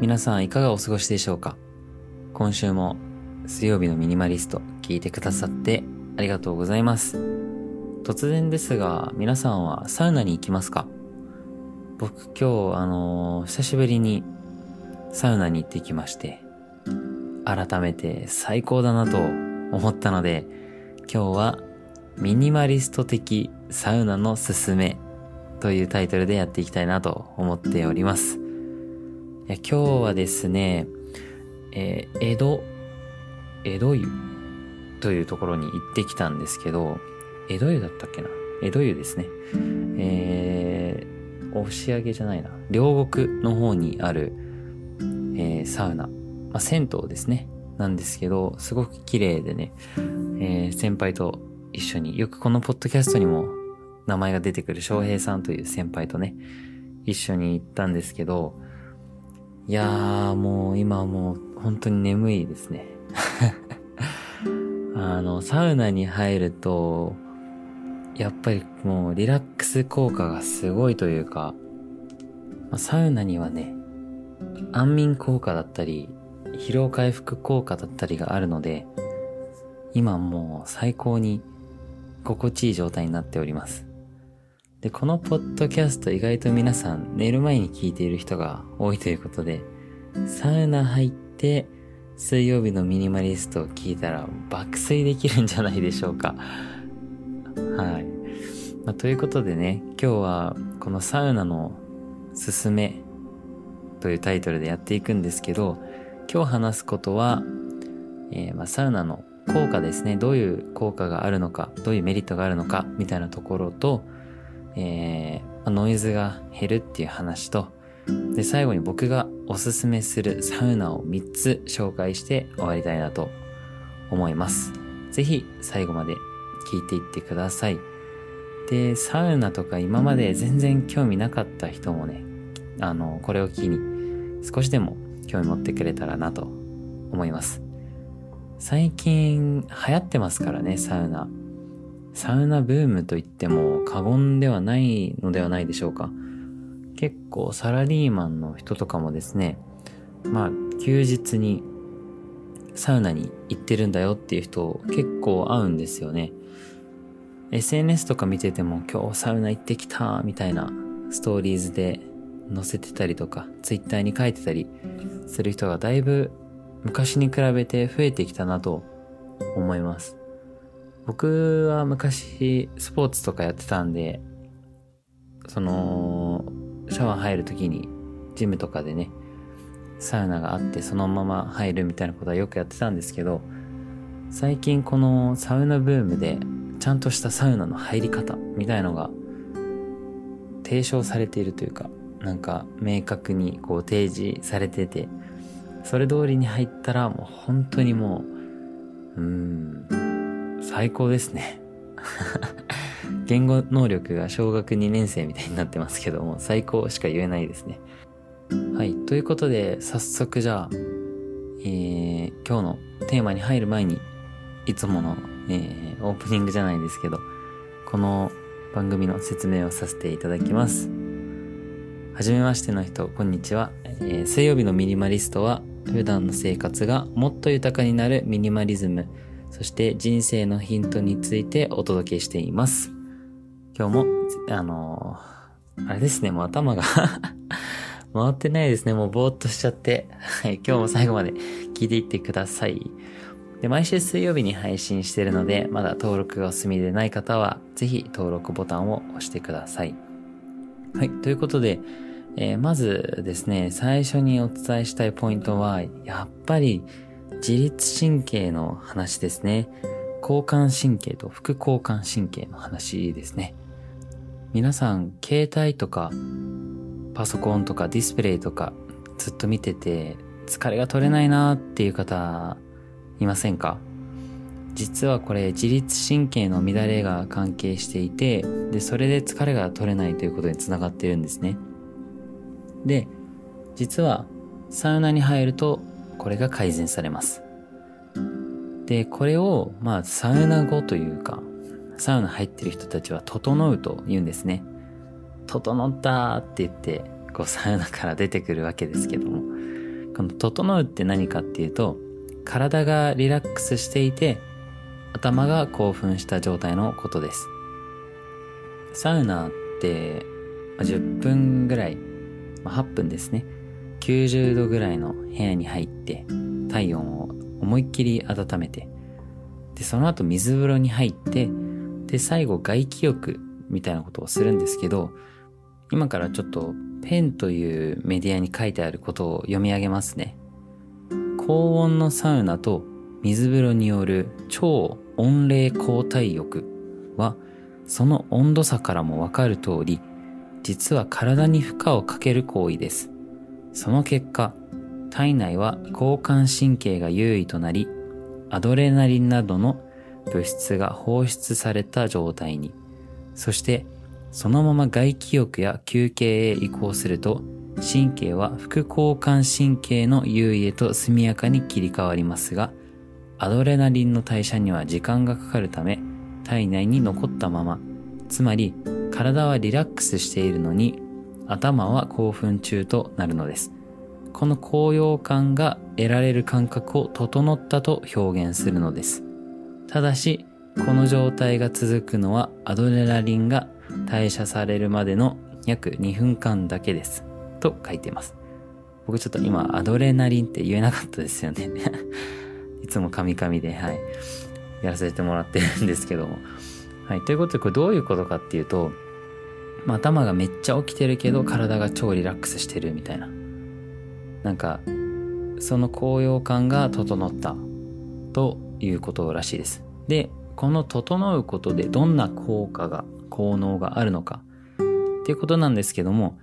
皆さんいかがお過ごしでしょうか？今週も水曜日のミニマリスト聞いてくださってありがとうございます。突然ですが、皆さんはサウナに行きますか？僕今日、あのー、久しぶりにサウナに行ってきまして、改めて最高だなと思ったので、今日はミニマリスト的サウナのすすめというタイトルでやっていきたいなと思っております。いや今日はですね、えー、江戸、江戸湯というところに行ってきたんですけど、江戸湯だったっけな？江戸湯ですね。えー、押上じゃないな。両国の方にある、えー、サウナ。まあ、銭湯ですね。なんですけど、すごく綺麗でね、えー、先輩と一緒に、よくこのポッドキャストにも名前が出てくる翔平さんという先輩とね、一緒に行ったんですけど、いやーもう今はもう本当に眠いですね。あの、サウナに入ると、やっぱりもうリラックス効果がすごいというか、ま、サウナにはね、安眠効果だったり、疲労回復効果だったりがあるので、今もう最高に心地いい状態になっております。で、このポッドキャスト意外と皆さん寝る前に聞いている人が多いということで、サウナ入って水曜日のミニマリストを聞いたら爆睡できるんじゃないでしょうか。はい。まあ、ということでね、今日はこのサウナのすすめというタイトルでやっていくんですけど、今日話すことは、えー、まあ、サウナの効果ですね。どういう効果があるのか、どういうメリットがあるのか、みたいなところと、えー、ノイズが減るっていう話と、で、最後に僕がおすすめするサウナを3つ紹介して終わりたいなと思います。ぜひ最後まで聞いていってください。で、サウナとか今まで全然興味なかった人もね、あの、これを機に少しでも興味持ってくれたらなと思います。最近流行ってますからね、サウナ。サウナブームと言っても過言ではないのではないでしょうか。結構サラリーマンの人とかもですね、まあ休日にサウナに行ってるんだよっていう人結構会うんですよね。SNS とか見てても今日サウナ行ってきたみたいなストーリーズで載せてたりとか Twitter に書いてたりする人がだいぶ昔に比べて増えてきたなと思います。僕は昔スポーツとかやってたんで、その、シャワー入るときにジムとかでね、サウナがあってそのまま入るみたいなことはよくやってたんですけど、最近このサウナブームでちゃんとしたサウナの入り方みたいのが提唱されているというか、なんか明確にこう提示されてて、それ通りに入ったらもう本当にもう、うーん、最高ですね。言語能力が小学2年生みたいになってますけども、最高しか言えないですね。はい。ということで、早速じゃあ、えー、今日のテーマに入る前に、いつもの、えー、オープニングじゃないですけど、この番組の説明をさせていただきます。はじめましての人、こんにちは。えー、水曜日のミニマリストは、普段の生活がもっと豊かになるミニマリズム、そして人生のヒントについてお届けしています。今日も、あの、あれですね、もう頭が 回ってないですね。もうぼーっとしちゃって。はい、今日も最後まで聞いていってください。で、毎週水曜日に配信してるので、まだ登録がお済みでない方は、ぜひ登録ボタンを押してください。はい、ということで、えー、まずですね、最初にお伝えしたいポイントは、やっぱり自律神経の話ですね。交感神経と副交感神経の話ですね。皆さん、携帯とか、パソコンとかディスプレイとかずっと見てて疲れが取れないなーっていう方いませんか？実はこれ自律神経の乱れが関係していてでそれで疲れが取れないということにつながってるんですねで、実はサウナに入るとこれが改善されます。で、これを、まあ、サウナ後というか、サウナ入ってる人たちは、整うと言うんですね。整ったって言って、こう、サウナから出てくるわけですけども。この整うって何かっていうと、体がリラックスしていて、頭が興奮した状態のことです。サウナって10分ぐらい、まあ、8分ですね。90度ぐらいの部屋に入って体温を思いっきり温めて、で、その後水風呂に入って、で、最後外気浴みたいなことをするんですけど、今からちょっとペンというメディアに書いてあることを読み上げますね。高温のサウナと水風呂による超温冷交代浴はその温度差からもわかる通り実は体に負荷をかける行為です。その結果体内は交感神経が優位となりアドレナリンなどの物質が放出された状態に。そしてそのまま外気浴や休憩へ移行すると神経は副交感神経の優位へと速やかに切り替わりますがアドレナリンの代謝には時間がかかるため体内に残ったままつまり体はリラックスしているのに頭は興奮中となるのですこの高揚感が得られる感覚を整ったと表現するのですただしこの状態が続くのはアドレナリンが代謝されるまでの約2分間だけです。と書いてます。僕ちょっと今アドレナリンって言えなかったですよね いつもカミカミで、はい。やらせてもらってるんですけども。はい。ということでこれどういうことかっていうと、まあ、頭がめっちゃ起きてるけど体が超リラックスしてるみたいな。なんか、その高揚感が整ったということらしいです。で、この整うことでどんな効果が効能があるのかっていうことなんですけども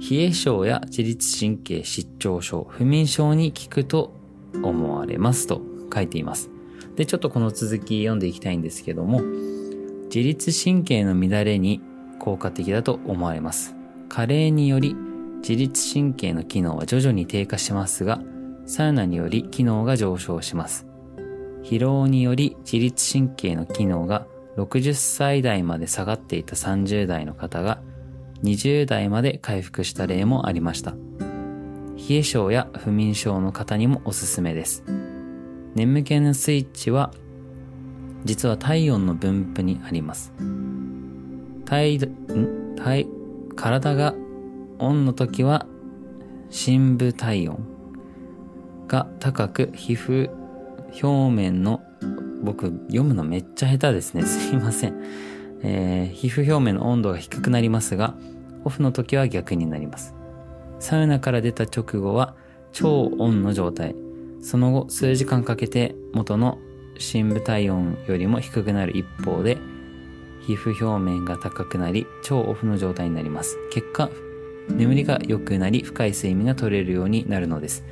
冷え症や自律神経失調症不眠症に効くと思われますと書いていますでちょっとこの続き読んでいきたいんですけども自律神経の乱れに効果的だと思われます加齢により自律神経の機能は徐々に低下しますがサウナにより機能が上昇します疲労により自律神経の機能が60歳代まで下がっていた30代の方が20代まで回復した例もありました。冷え症や不眠症の方にもおすすめです。眠気のスイッチは実は体温の分布にあります。体、ん？体、体がオンの時は深部体温が高く皮膚表面の僕読むのめっちゃ下手ですね。すいません。えー、皮膚表面の温度が低くなりますが、オフの時は逆になります。サウナから出た直後は超温の状態。その後数時間かけて元の深部体温よりも低くなる一方で、皮膚表面が高くなり超オフの状態になります。結果、眠りが良くなり深い睡眠が取れるようになるのです。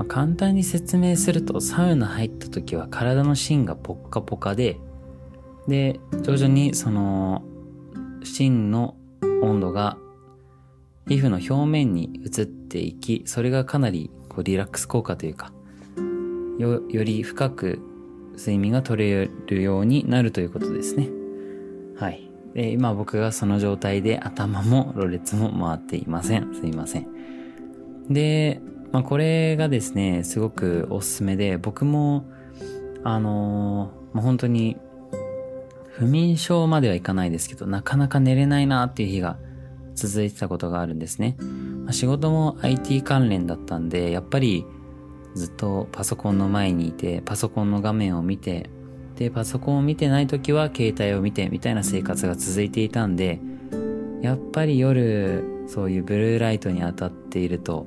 まあ、簡単に説明するとサウナ入った時は体の芯がポッカポカでで徐々にその芯の温度が皮膚の表面に移っていきそれがかなりこうリラックス効果というかよより深く睡眠が取れるようになるということですねはい。で今僕がその状態で頭もろれつも回っていません。すいません。でまあ、これがですね、すごくおすすめで、僕も、あのー、まあ、本当に、不眠症まではいかないですけど、なかなか寝れないなっていう日が続いてたことがあるんですね。まあ、仕事も IT 関連だったんで、やっぱりずっとパソコンの前にいて、パソコンの画面を見て、で、パソコンを見てない時は携帯を見てみたいな生活が続いていたんで、やっぱり夜、そういうブルーライトに当たっていると、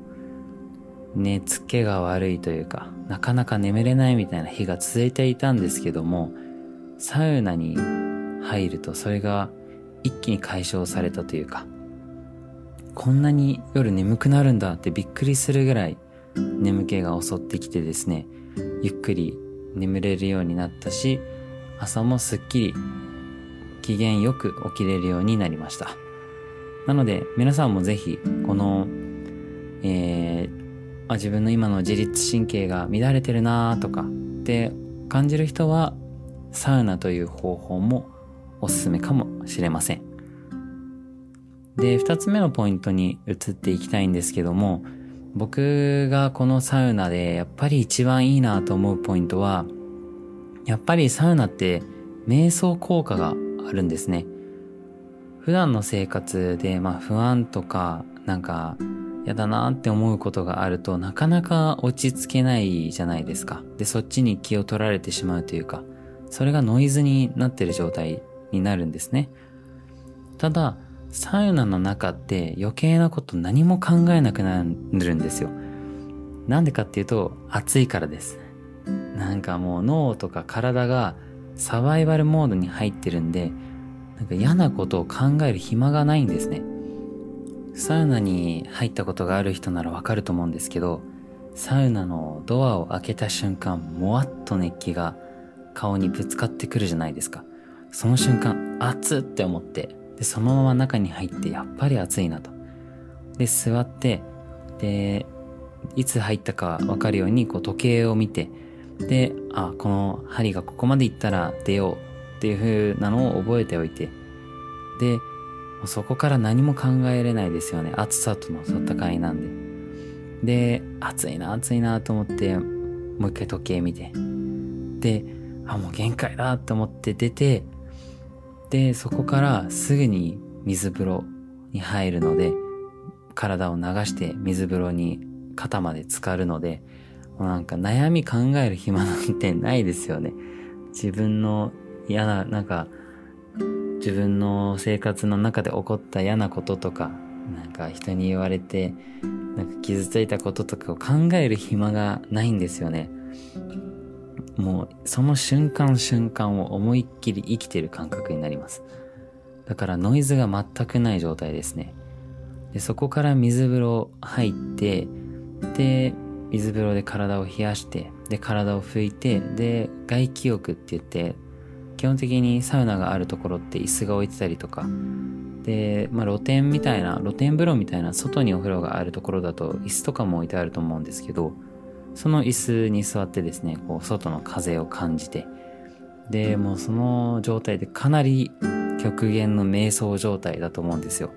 寝つけが悪いというか、なかなか眠れないみたいな日が続いていたんですけども、サウナに入るとそれが一気に解消されたというか、こんなに夜眠くなるんだってびっくりするぐらい眠気が襲ってきてですね、ゆっくり眠れるようになったし、朝もすっきり機嫌よく起きれるようになりました。なので皆さんもぜひこの、えー、あ自分の今の自律神経が乱れてるなとかって感じる人はサウナという方法もおすすめかもしれません。で、二つ目のポイントに移っていきたいんですけども、僕がこのサウナでやっぱり一番いいなと思うポイントは、やっぱりサウナって瞑想効果があるんですね。普段の生活で、まあ不安とか、なんか、嫌だなって思うことがあるとなかなか落ち着けないじゃないですか。で、そっちに気を取られてしまうというか、それがノイズになってる状態になるんですね。ただ、サウナの中って余計なこと何も考えなくなるんですよ。なんでかっていうと、暑いからです。なんかもう脳とか体がサバイバルモードに入ってるんで、なんか嫌なことを考える暇がないんですね。サウナに入ったことがある人ならわかると思うんですけど、サウナのドアを開けた瞬間、もわっと熱気が顔にぶつかってくるじゃないですか。その瞬間、熱って思って、で、そのまま中に入って、やっぱり暑いなと。で、座って、で、いつ入ったかわかるように、こう時計を見て、で、あ、この針がここまで行ったら出ようっていう風なのを覚えておいて、で、そこから何も考えれないですよね。暑さとの戦いなんで。で、暑いな、暑いなと思って、もう一回時計見て。で、あ、もう限界だと思って出て、で、そこからすぐに水風呂に入るので、体を流して水風呂に肩まで浸かるので、もうなんか悩み考える暇なんてないですよね。自分の嫌な、なんか、自分の生活の中で起こった嫌なこととか、なんか人に言われて、なんか傷ついたこととかを考える暇がないんですよね。もうその瞬間瞬間を思いっきり生きてる感覚になります。だからノイズが全くない状態ですね。でそこから水風呂入って、で、水風呂で体を冷やして、で、体を拭いて、で、外気浴って言って、基本的にサウナがあるところって椅子が置いてたりとか、で、まあ露天みたいな、露天風呂みたいな外にお風呂があるところだと椅子とかも置いてあると思うんですけど、その椅子に座ってですね、こう外の風を感じて、で、もうその状態でかなり極限の瞑想状態だと思うんですよ。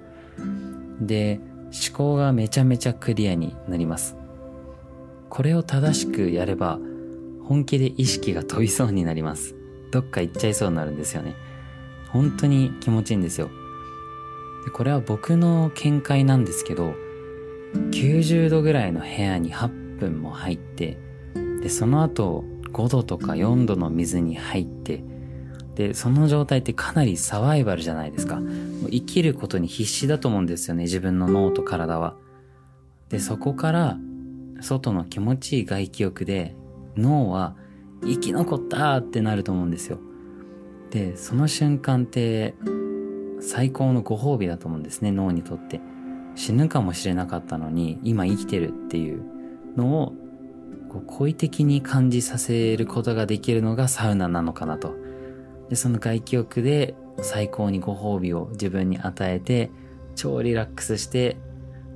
で、思考がめちゃめちゃクリアになります。これを正しくやれば、本気で意識が飛びそうになります。どっか行っちゃいそうになるんですよね。本当に気持ちいいんですよ。でこれは僕の見解なんですけど、90度ぐらいの部屋に8分も入って、で、その後5度とか4度の水に入って、で、その状態ってかなりサバイバルじゃないですか。もう生きることに必死だと思うんですよね、自分の脳と体は。で、そこから、外の気持ちいい外気浴で、脳は生き残ったってなると思うんですよ。で、その瞬間って最高のご褒美だと思うんですね、脳にとって。死ぬかもしれなかったのに、今生きてるっていうのを、こう、好意的に感じさせることができるのがサウナなのかなと。で、その外気浴で最高にご褒美を自分に与えて、超リラックスして、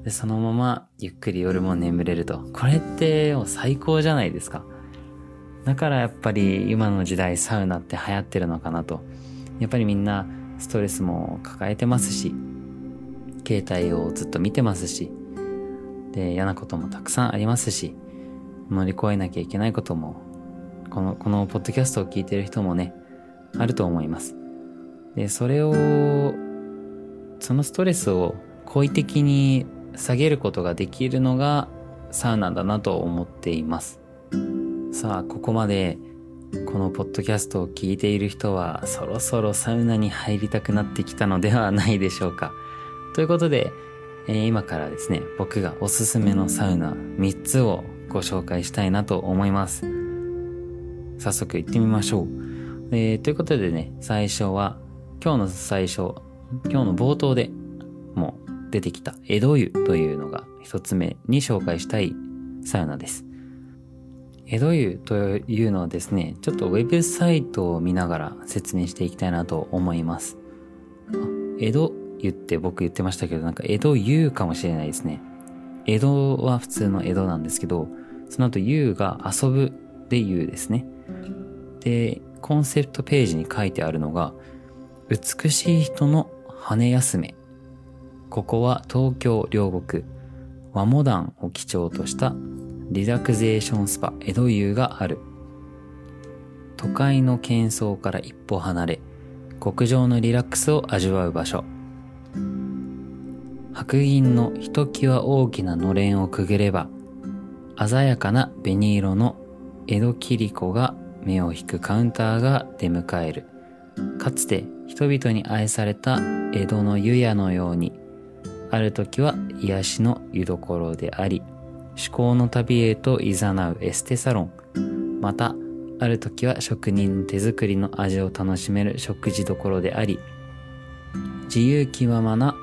で、そのままゆっくり夜も眠れると。これってもう最高じゃないですか。だからやっぱり今の時代サウナって流行ってるのかなと。やっぱりみんなストレスも抱えてますし、携帯をずっと見てますし、で、嫌なこともたくさんありますし、乗り越えなきゃいけないことも、この、このポッドキャストを聞いてる人もね、あると思います。で、それを、そのストレスを好意的に下げることができるのがサウナだなと思っています。さあ、ここまでこのポッドキャストを聞いている人はそろそろサウナに入りたくなってきたのではないでしょうか。ということで、えー、今からですね、僕がおすすめのサウナ3つをご紹介したいなと思います。早速行ってみましょう。えー、ということでね、最初は、今日の最初、今日の冒頭でもう出てきた江戸湯というのが一つ目に紹介したいサウナです。江戸湯というのはですね、ちょっとウェブサイトを見ながら説明していきたいなと思います。江戸湯って僕言ってましたけど、なんか江戸湯かもしれないですね。江戸は普通の江戸なんですけど、その後湯が遊ぶで湯ですね。で、コンセプトページに書いてあるのが、美しい人の羽休め。ここは東京両国。和モダンを基調としたリラクゼーションスパ江戸湯がある。都会の喧騒から一歩離れ、極上のリラックスを味わう場所。白銀のひときわ大きなのれんをくぐれば、鮮やかな紅色の江戸切子が目を引くカウンターが出迎える。かつて人々に愛された江戸の湯屋のように、ある時は癒しの湯どころであり、至高の旅へと誘うエステサロン、また、ある時は職人手作りの味を楽しめる食事どころであり、自由気ままな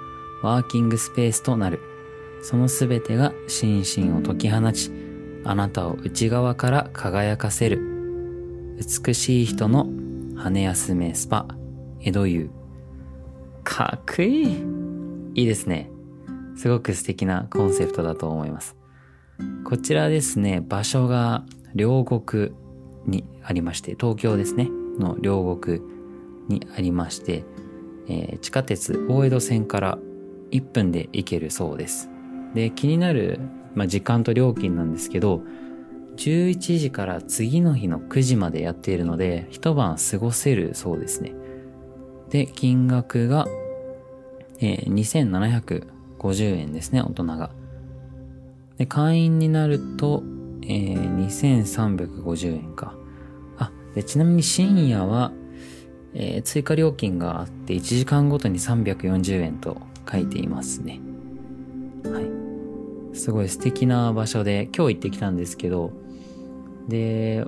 ワーキングスペースとなる。そのすべてが心身を解き放ち、あなたを内側から輝かせる。美しい人の羽休めスパ、江戸湯。かっこいい。いいですね。すごく素敵なコンセプトだと思います。こちらですね、場所が両国にありまして、東京ですね、の両国にありまして、えー、地下鉄大江戸線から1分で行けるそうです。で、気になる、まあ、時間と料金なんですけど、11時から次の日の9時までやっているので、一晩過ごせるそうですね。で、金額が、えー、2750円ですね、大人が。で、会員になると、えー、2350円か。あ、で、ちなみに深夜は、えー、追加料金があって1時間ごとに340円と書いていますね。はい。すごい素敵な場所で、今日行ってきたんですけど、で、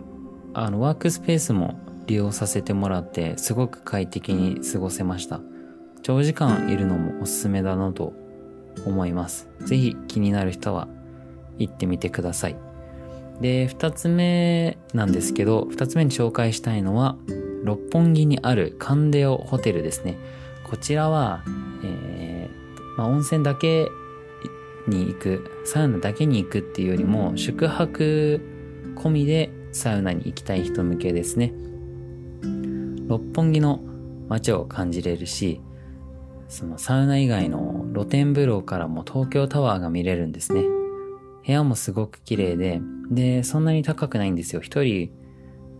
あの、ワークスペースも利用させてもらって、すごく快適に過ごせました。長時間いるのもおすすめだなと思います。ぜひ気になる人は行ってみてください。で、二つ目なんですけど、二つ目に紹介したいのは、六本木にあるカンデオホテルですね。こちらは、まあ、温泉だけに行く、サウナだけに行くっていうよりも、宿泊込みでサウナに行きたい人向けですね。六本木の街を感じれるし、そのサウナ以外の露天風呂からも東京タワーが見れるんですね。部屋もすごく綺麗で、で、そんなに高くないんですよ。一人、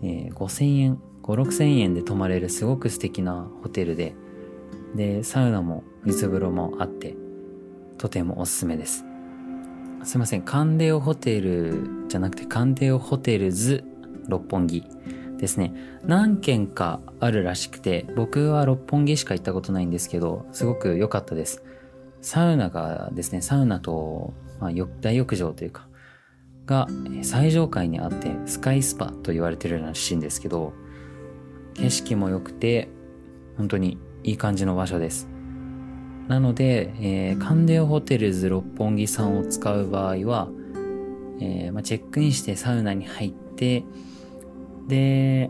えー、5000円、5、6000円で泊まれるすごく素敵なホテルで、で、サウナも水風呂もあって、とてもおすすめです。すいません、カンデオホテルじゃなくてカンデオホテルズ六本木ですね。何軒かあるらしくて、僕は六本木しか行ったことないんですけど、すごく良かったです。サウナがですね、サウナと、まあ、大浴場というか、が最上階にあって、スカイスパと言われてるらしいんですけど、景色も良くて、本当にいい感じの場所です。なので、えー、カンデオホテルズ六本木さんを使う場合は、えー、まあ、チェックインしてサウナに入って、で、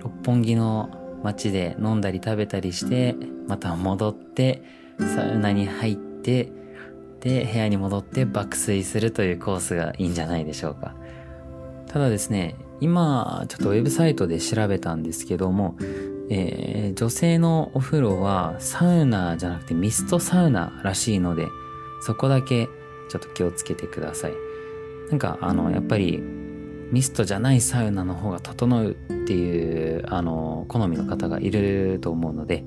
六本木の街で飲んだり食べたりして、また戻って、サウナに入って、で、部屋に戻って爆睡するというコースがいいんじゃないでしょうか。ただですね、今、ちょっとウェブサイトで調べたんですけども、えー、女性のお風呂はサウナじゃなくてミストサウナらしいので、そこだけちょっと気をつけてください。なんか、あの、やっぱりミストじゃないサウナの方が整うっていう、あの、好みの方がいると思うので、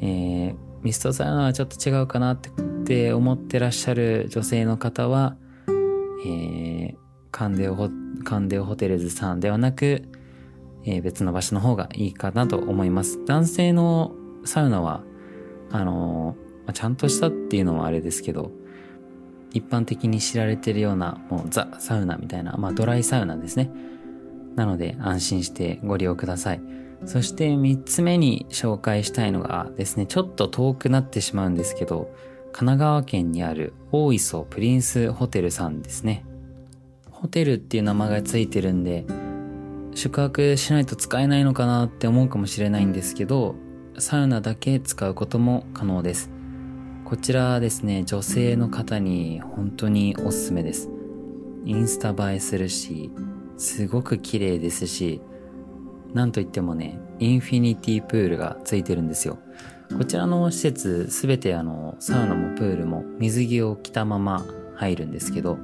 えー、ミストサウナはちょっと違うかなって思ってらっしゃる女性の方は、えー、カンデオホカンデオホテルズさんではなく、えー、別の場所の方がいいかなと思います。男性のサウナは、あのー、ちゃんとしたっていうのはあれですけど、一般的に知られてるような、もうザ・サウナみたいな、まあドライサウナですね。なので安心してご利用ください。そして三つ目に紹介したいのがですね、ちょっと遠くなってしまうんですけど、神奈川県にある大磯プリンスホテルさんですね。ホテルっていう名前がついてるんで、宿泊しないと使えないのかなって思うかもしれないんですけど、サウナだけ使うことも可能です。こちらですね、女性の方に本当におすすめです。インスタ映えするし、すごく綺麗ですし、なんといってもね、インフィニティプールがついてるんですよ。こちらの施設すべてあの、サウナもプールも水着を着たまま入るんですけど、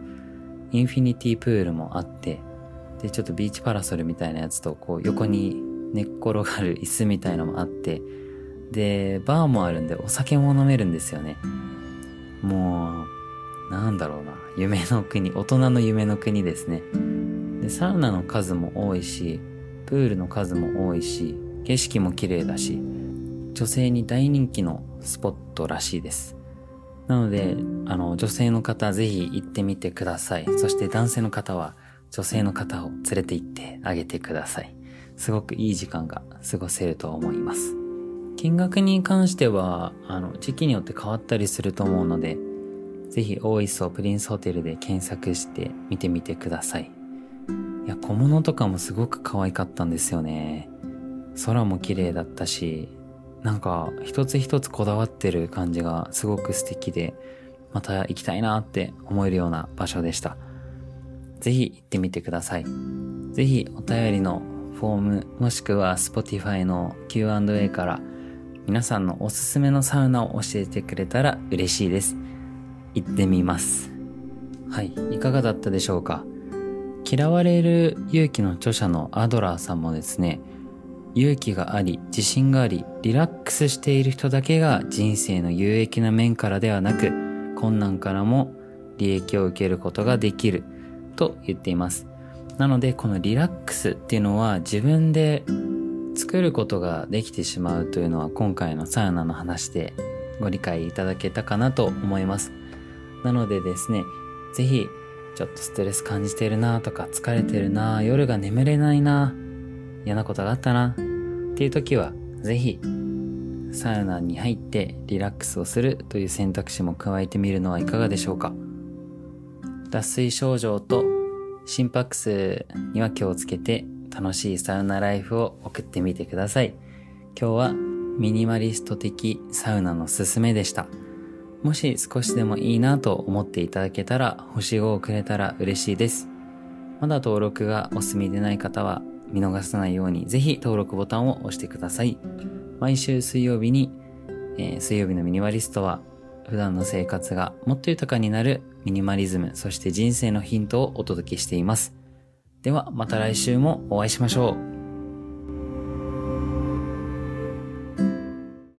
インフィニティプールもあって、で、ちょっとビーチパラソルみたいなやつと、こう横に寝っ転がる椅子みたいのもあって、で、バーもあるんでお酒も飲めるんですよね。もう、なんだろうな。夢の国、大人の夢の国ですね。で、サウナの数も多いし、プールの数も多いし、景色も綺麗だし、女性に大人気のスポットらしいです。なので、あの、女性の方ぜひ行ってみてください。そして男性の方は女性の方を連れて行ってあげてください。すごくいい時間が過ごせると思います。金額に関しては、あの、時期によって変わったりすると思うので、ぜひ、大磯プリンスホテルで検索して見てみてください。いや、小物とかもすごく可愛かったんですよね。空も綺麗だったし、なんか一つ一つこだわってる感じがすごく素敵で、また行きたいなって思えるような場所でした。ぜひ行ってみてください。ぜひお便りのフォームもしくは Spotify の Q&A から皆さんのおすすめのサウナを教えてくれたら嬉しいです。行ってみます。はい、いかがだったでしょうか？嫌われる勇気の著者のアドラーさんもですね、勇気があり、自信があり、リラックスしている人だけが人生の有益な面からではなく、困難からも利益を受けることができると言っています。なので、このリラックスっていうのは自分で作ることができてしまうというのは今回のサウナの話でご理解いただけたかなと思います。なのでですね、ぜひちょっとストレス感じてるなとか疲れてるな夜が眠れないな嫌なことがあったなっていう時はぜひサウナに入ってリラックスをするという選択肢も加えてみるのはいかがでしょうか脱水症状と心拍数には気をつけて楽しいサウナライフを送ってみてください。今日はミニマリスト的サウナのすすめでした。もし少しでもいいなと思っていただけたら星5をくれたら嬉しいです。まだ登録がお済みでない方は見逃さないようにぜひ登録ボタンを押してください。毎週水曜日に、えー、水曜日のミニマリストは普段の生活がもっと豊かになるミニマリズム、そして人生のヒントをお届けしています。ではまた来週もお会いしましょう。